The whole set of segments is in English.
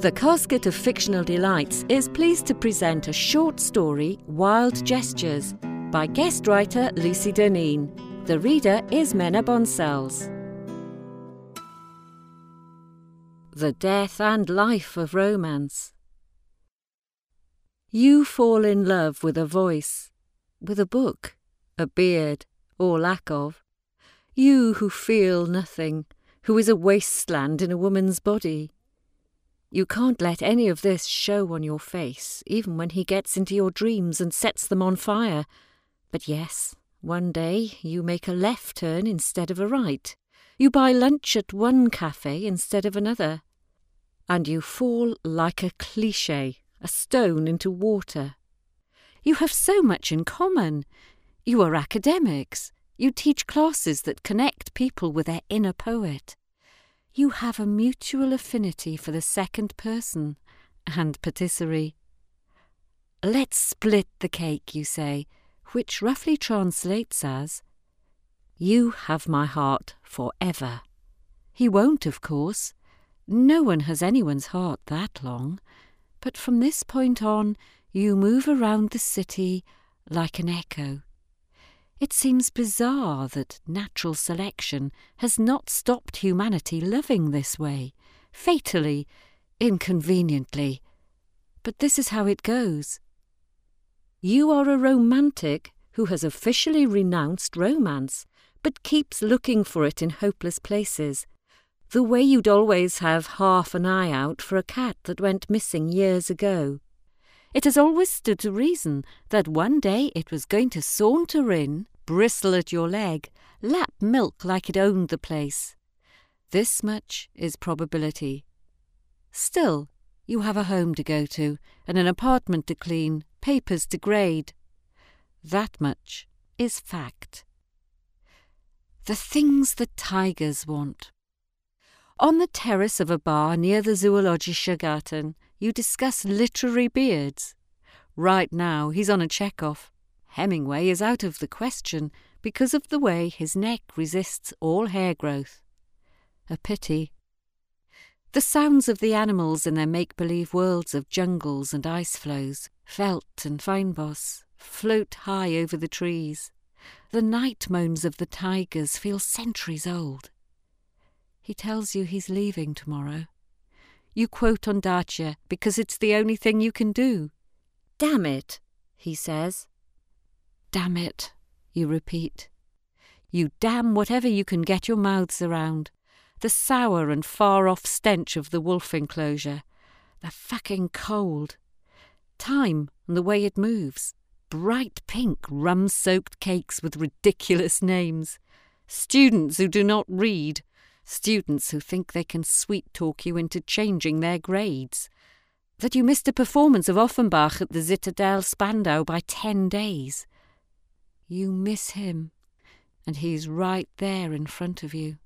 The Casket of Fictional Delights is pleased to present a short story, Wild Gestures, by guest writer Lucy Durneen. The reader is Menna Boncells. The Death and Life of Romance. You fall in love with a voice, with a book, a beard, or lack of. You who feel nothing, who is a wasteland in a woman's body. You can't let any of this show on your face, even when he gets into your dreams and sets them on fire. But yes, one day you make a left turn instead of a right. You buy lunch at one cafe instead of another. And you fall like a cliche, a stone into water. You have so much in common. You are academics. You teach classes that connect people with their inner poet you have a mutual affinity for the second person and patisserie. Let's split the cake, you say, which roughly translates as, You have my heart for ever. He won't, of course. No one has anyone's heart that long. But from this point on, you move around the city like an echo. It seems bizarre that natural selection has not stopped humanity loving this way, fatally, inconveniently. But this is how it goes. You are a romantic who has officially renounced romance, but keeps looking for it in hopeless places, the way you'd always have half an eye out for a cat that went missing years ago. It has always stood to reason that one day it was going to saunter in, bristle at your leg, lap milk like it owned the place. This much is probability. Still, you have a home to go to, and an apartment to clean, papers to grade. That much is fact. The things the tigers want. On the terrace of a bar near the Zoologischer Garten, you discuss literary beards. Right now, he's on a Chekhov. Hemingway is out of the question because of the way his neck resists all hair growth. A pity. The sounds of the animals in their make believe worlds of jungles and ice floes, veldt and fynbos, float high over the trees. The night moans of the tigers feel centuries old. He tells you he's leaving tomorrow. You quote Ondaatje because it's the only thing you can do. Damn it, he says. Damn it, you repeat. You damn whatever you can get your mouths around. The sour and far off stench of the wolf enclosure. The fucking cold. Time and the way it moves. Bright pink rum soaked cakes with ridiculous names. Students who do not read students who think they can sweet talk you into changing their grades, that you missed a performance of Offenbach at the Zitadelle Spandau by ten days. You miss him, and he's right there in front of you.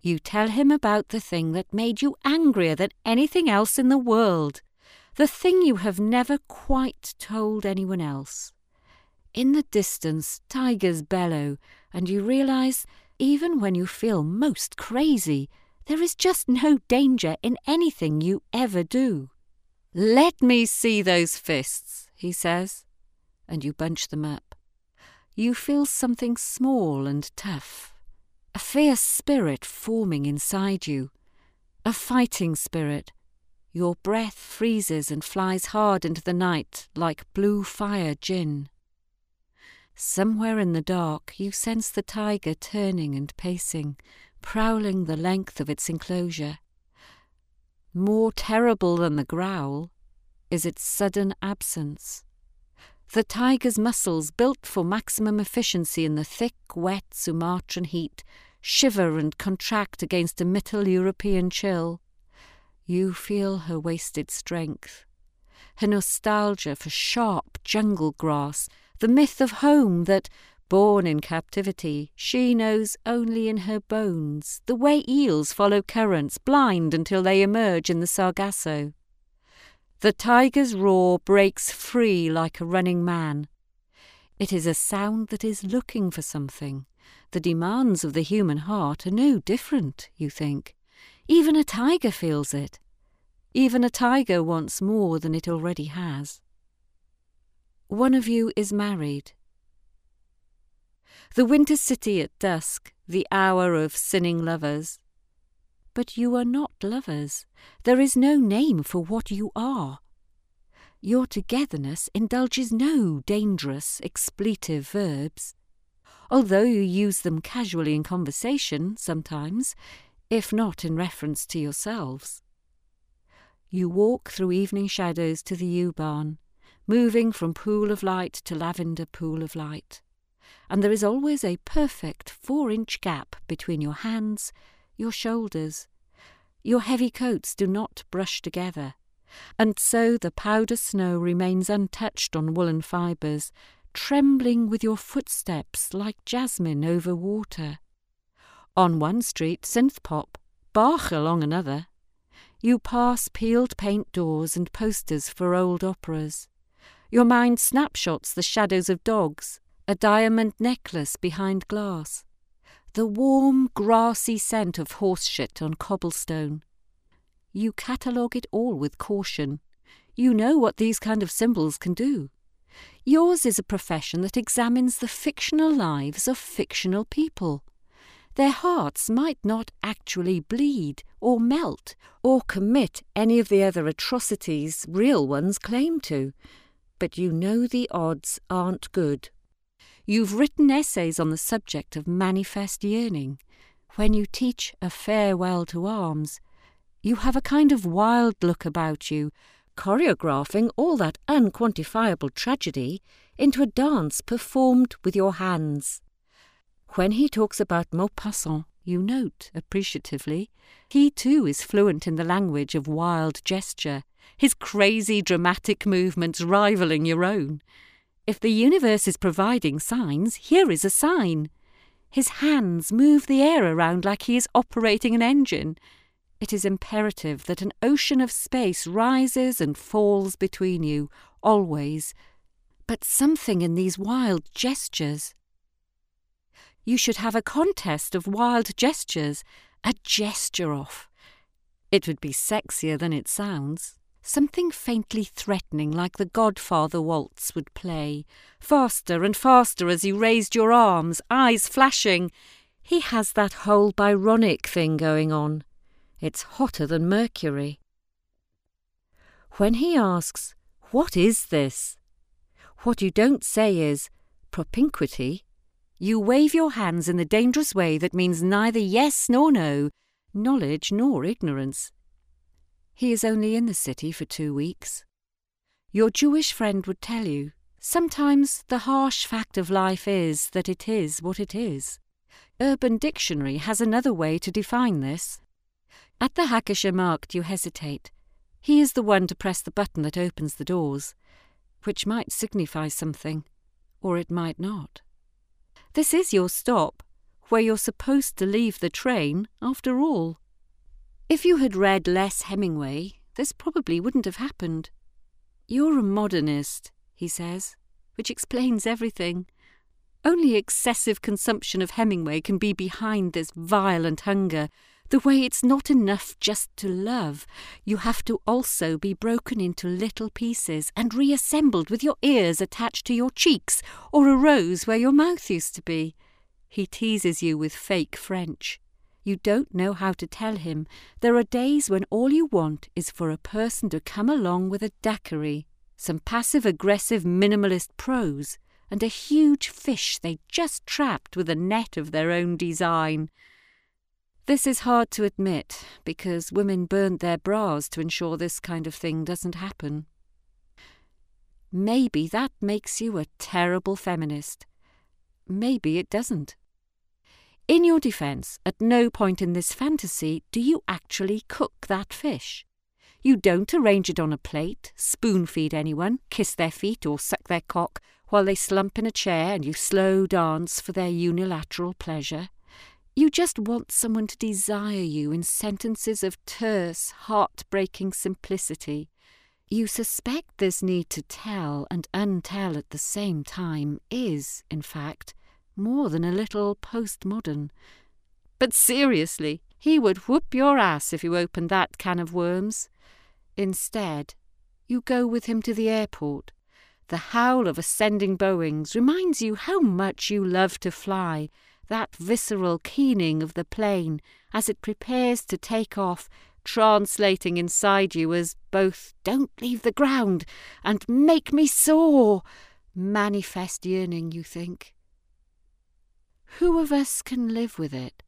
You tell him about the thing that made you angrier than anything else in the world, the thing you have never quite told anyone else. In the distance, tigers bellow, and you realize even when you feel most crazy, there is just no danger in anything you ever do. Let me see those fists, he says, and you bunch them up. You feel something small and tough, a fierce spirit forming inside you, a fighting spirit. Your breath freezes and flies hard into the night like blue fire gin. Somewhere in the dark, you sense the tiger turning and pacing, prowling the length of its enclosure. More terrible than the growl is its sudden absence. The tiger's muscles, built for maximum efficiency in the thick, wet Sumatran heat, shiver and contract against a Middle European chill. You feel her wasted strength, her nostalgia for sharp jungle grass the myth of home that, born in captivity, she knows only in her bones, the way eels follow currents, blind until they emerge in the Sargasso. The tiger's roar breaks free like a running man. It is a sound that is looking for something. The demands of the human heart are no different, you think. Even a tiger feels it. Even a tiger wants more than it already has. One of you is married. The winter city at dusk, the hour of sinning lovers. But you are not lovers. There is no name for what you are. Your togetherness indulges no dangerous, expletive verbs. Although you use them casually in conversation sometimes, if not in reference to yourselves. You walk through evening shadows to the U-Bahn, moving from pool of light to lavender pool of light, and there is always a perfect four inch gap between your hands, your shoulders. Your heavy coats do not brush together, and so the powder snow remains untouched on woollen fibres, trembling with your footsteps like jasmine over water. On one street, synth pop, Bach along another. You pass peeled paint doors and posters for old operas. Your mind snapshots the shadows of dogs, a diamond necklace behind glass, the warm, grassy scent of horse shit on cobblestone, you catalogue it all with caution. You know what these kind of symbols can do. Yours is a profession that examines the fictional lives of fictional people. Their hearts might not actually bleed, or melt, or commit any of the other atrocities real ones claim to, but you know the odds aren't good. You've written essays on the subject of manifest yearning. When you teach a farewell to arms, you have a kind of wild look about you, choreographing all that unquantifiable tragedy into a dance performed with your hands. When he talks about Maupassant, you note appreciatively, he too is fluent in the language of wild gesture, his crazy dramatic movements rivaling your own. If the universe is providing signs, here is a sign. His hands move the air around like he is operating an engine. It is imperative that an ocean of space rises and falls between you, always. But something in these wild gestures. You should have a contest of wild gestures, a gesture off. It would be sexier than it sounds. Something faintly threatening like the Godfather waltz would play, faster and faster as you raised your arms, eyes flashing. He has that whole Byronic thing going on. It's hotter than mercury. When he asks, What is this? What you don't say is, propinquity. You wave your hands in the dangerous way that means neither yes nor no, knowledge nor ignorance. He is only in the city for two weeks. Your Jewish friend would tell you, sometimes the harsh fact of life is that it is what it is. Urban Dictionary has another way to define this. At the Hackescher Markt you hesitate. He is the one to press the button that opens the doors, which might signify something, or it might not. This is your stop, where you're supposed to leave the train, after all. If you had read less Hemingway, this probably wouldn't have happened. You're a modernist, he says, which explains everything. Only excessive consumption of Hemingway can be behind this violent hunger the way it's not enough just to love. You have to also be broken into little pieces and reassembled with your ears attached to your cheeks or a rose where your mouth used to be. He teases you with fake French. You don't know how to tell him. There are days when all you want is for a person to come along with a daiquiri, some passive aggressive minimalist prose, and a huge fish they just trapped with a net of their own design. This is hard to admit because women burned their bras to ensure this kind of thing doesn't happen. Maybe that makes you a terrible feminist. Maybe it doesn't. In your defence, at no point in this fantasy do you actually cook that fish. You don't arrange it on a plate, spoon feed anyone, kiss their feet, or suck their cock while they slump in a chair and you slow dance for their unilateral pleasure. You just want someone to desire you in sentences of terse, heart-breaking simplicity. You suspect this need to tell and untell at the same time is, in fact, more than a little postmodern. But seriously, he would whoop your ass if you opened that can of worms. Instead, you go with him to the airport. The howl of ascending Boeings reminds you how much you love to fly, that visceral keening of the plane as it prepares to take off, translating inside you as both don't leave the ground and make me soar, manifest yearning, you think. Who of us can live with it?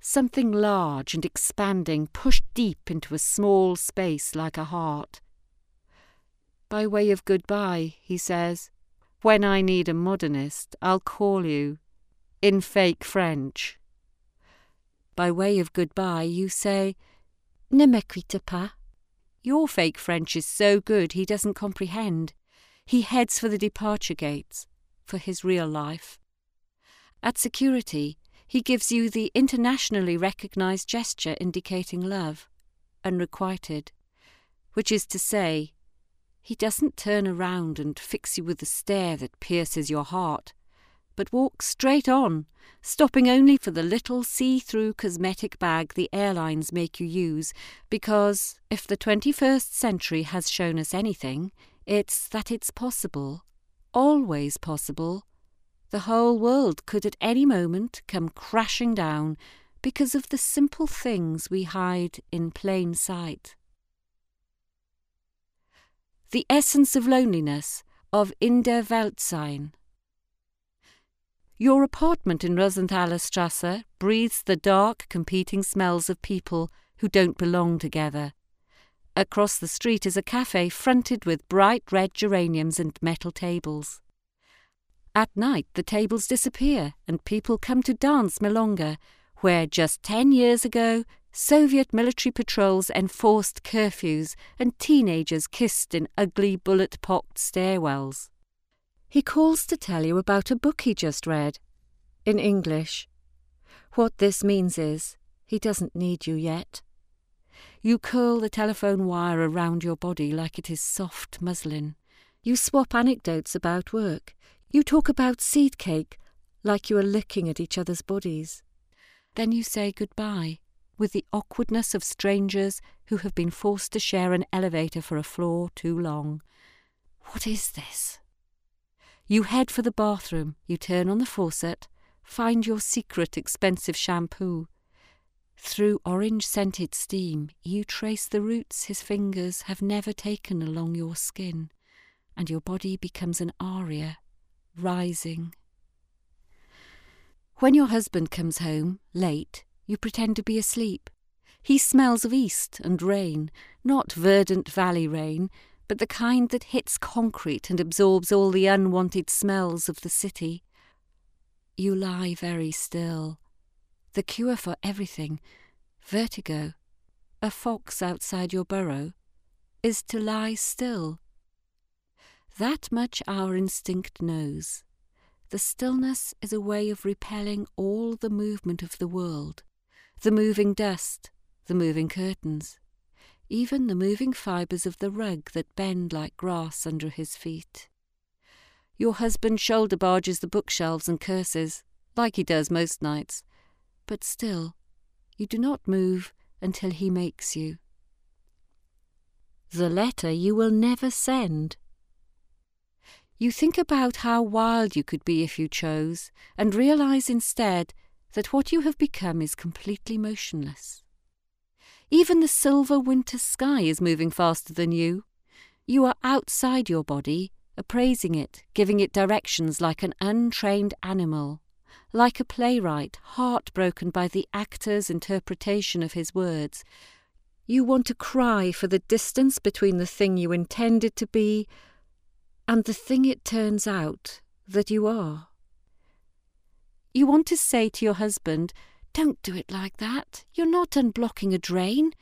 Something large and expanding pushed deep into a small space like a heart. By way of goodbye, he says, when I need a modernist, I'll call you, in fake French. By way of goodbye, you say, Ne me quitte pas. Your fake French is so good he doesn't comprehend. He heads for the departure gates, for his real life. At security, he gives you the internationally recognized gesture indicating love, unrequited, which is to say, he doesn't turn around and fix you with a stare that pierces your heart, but walks straight on, stopping only for the little see through cosmetic bag the airlines make you use, because if the 21st century has shown us anything, it's that it's possible, always possible. The whole world could at any moment come crashing down because of the simple things we hide in plain sight. The Essence of Loneliness of In der Welt sein. Your apartment in Rosenthaler Strasse breathes the dark, competing smells of people who don't belong together. Across the street is a cafe fronted with bright red geraniums and metal tables. At night, the tables disappear and people come to dance Milonga, where just ten years ago Soviet military patrols enforced curfews and teenagers kissed in ugly bullet pocked stairwells. He calls to tell you about a book he just read, in English. What this means is, he doesn't need you yet. You curl the telephone wire around your body like it is soft muslin. You swap anecdotes about work. You talk about seed cake like you are licking at each other's bodies. Then you say goodbye with the awkwardness of strangers who have been forced to share an elevator for a floor too long. What is this? You head for the bathroom, you turn on the faucet, find your secret expensive shampoo. Through orange scented steam, you trace the routes his fingers have never taken along your skin, and your body becomes an aria, rising. When your husband comes home, late, you pretend to be asleep. He smells of east and rain, not verdant valley rain, but the kind that hits concrete and absorbs all the unwanted smells of the city. You lie very still. The cure for everything, vertigo, a fox outside your burrow, is to lie still. That much our instinct knows. The stillness is a way of repelling all the movement of the world the moving dust, the moving curtains, even the moving fibres of the rug that bend like grass under his feet. Your husband shoulder barges the bookshelves and curses, like he does most nights, but still, you do not move until he makes you. The letter you will never send. You think about how wild you could be if you chose, and realize instead that what you have become is completely motionless. Even the silver winter sky is moving faster than you. You are outside your body, appraising it, giving it directions like an untrained animal, like a playwright heartbroken by the actor's interpretation of his words. You want to cry for the distance between the thing you intended to be and the thing it turns out that you are. You want to say to your husband, Don't do it like that. You're not unblocking a drain.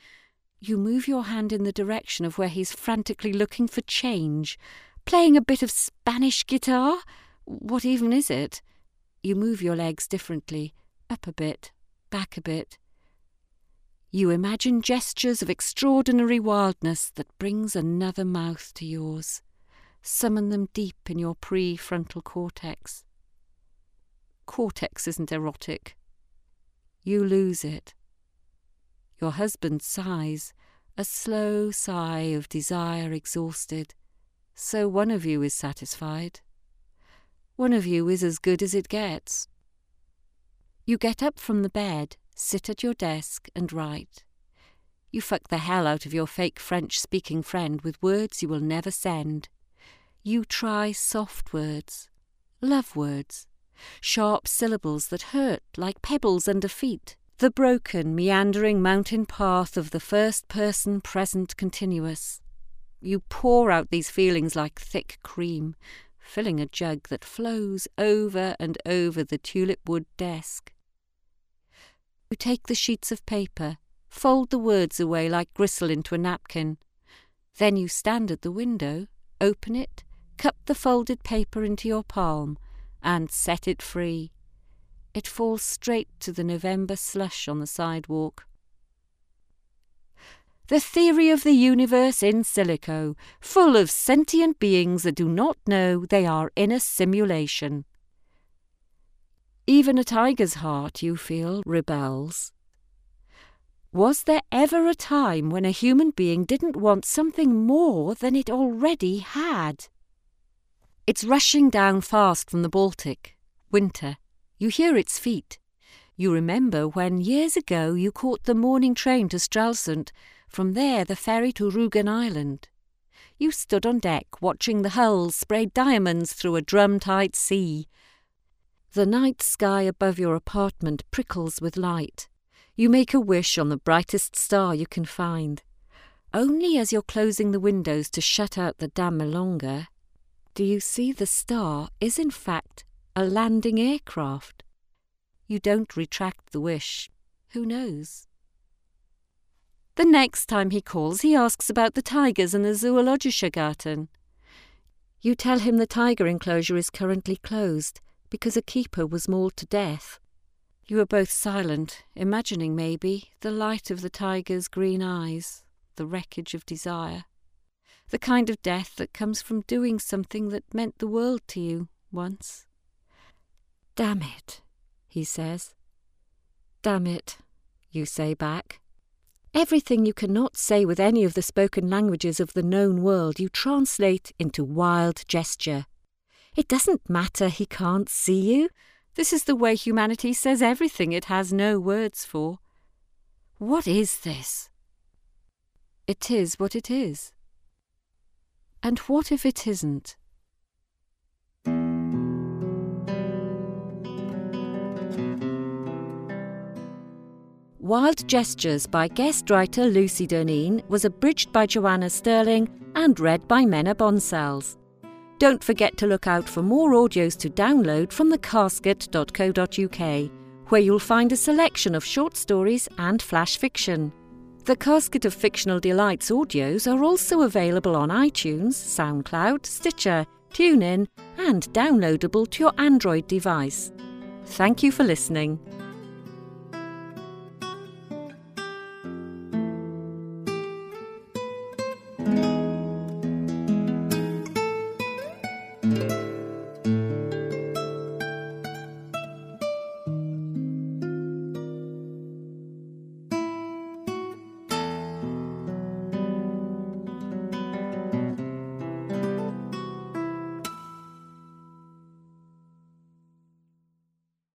You move your hand in the direction of where he's frantically looking for change. Playing a bit of Spanish guitar? What even is it? You move your legs differently, up a bit, back a bit. You imagine gestures of extraordinary wildness that brings another mouth to yours. Summon them deep in your prefrontal cortex cortex isn't erotic. You lose it. Your husband sighs, a slow sigh of desire exhausted. So one of you is satisfied. One of you is as good as it gets. You get up from the bed, sit at your desk, and write. You fuck the hell out of your fake French speaking friend with words you will never send. You try soft words, love words, sharp syllables that hurt like pebbles under feet. The broken, meandering mountain path of the first person present continuous. You pour out these feelings like thick cream, filling a jug that flows over and over the tulip wood desk. You take the sheets of paper, fold the words away like gristle into a napkin. Then you stand at the window, open it, cup the folded paper into your palm, and set it free. It falls straight to the November slush on the sidewalk. The theory of the universe in silico, full of sentient beings that do not know they are in a simulation. Even a tiger's heart, you feel, rebels. Was there ever a time when a human being didn't want something more than it already had? It's rushing down fast from the Baltic. Winter. You hear its feet. You remember when years ago you caught the morning train to Stralsund, from there the ferry to Rügen Island. You stood on deck watching the hulls spray diamonds through a drum-tight sea. The night sky above your apartment prickles with light. You make a wish on the brightest star you can find. Only as you're closing the windows to shut out the damn Milonga do you see the star is in fact a landing aircraft. You don't retract the wish. Who knows? The next time he calls, he asks about the tigers and the Zoologischer Garten. You tell him the tiger enclosure is currently closed because a keeper was mauled to death. You are both silent, imagining maybe the light of the tiger's green eyes, the wreckage of desire, the kind of death that comes from doing something that meant the world to you once. Damn it, he says. Damn it, you say back. Everything you cannot say with any of the spoken languages of the known world you translate into wild gesture. It doesn't matter he can't see you. This is the way humanity says everything it has no words for. What is this? It is what it is. And what if it isn't? Wild Gestures by guest writer Lucy Durneen was abridged by Joanna Sterling and read by Menna Boncells. Don't forget to look out for more audios to download from thecasket.co.uk, where you'll find a selection of short stories and flash fiction. The Casket of Fictional Delights audios are also available on iTunes, SoundCloud, Stitcher, TuneIn, and downloadable to your Android device. Thank you for listening.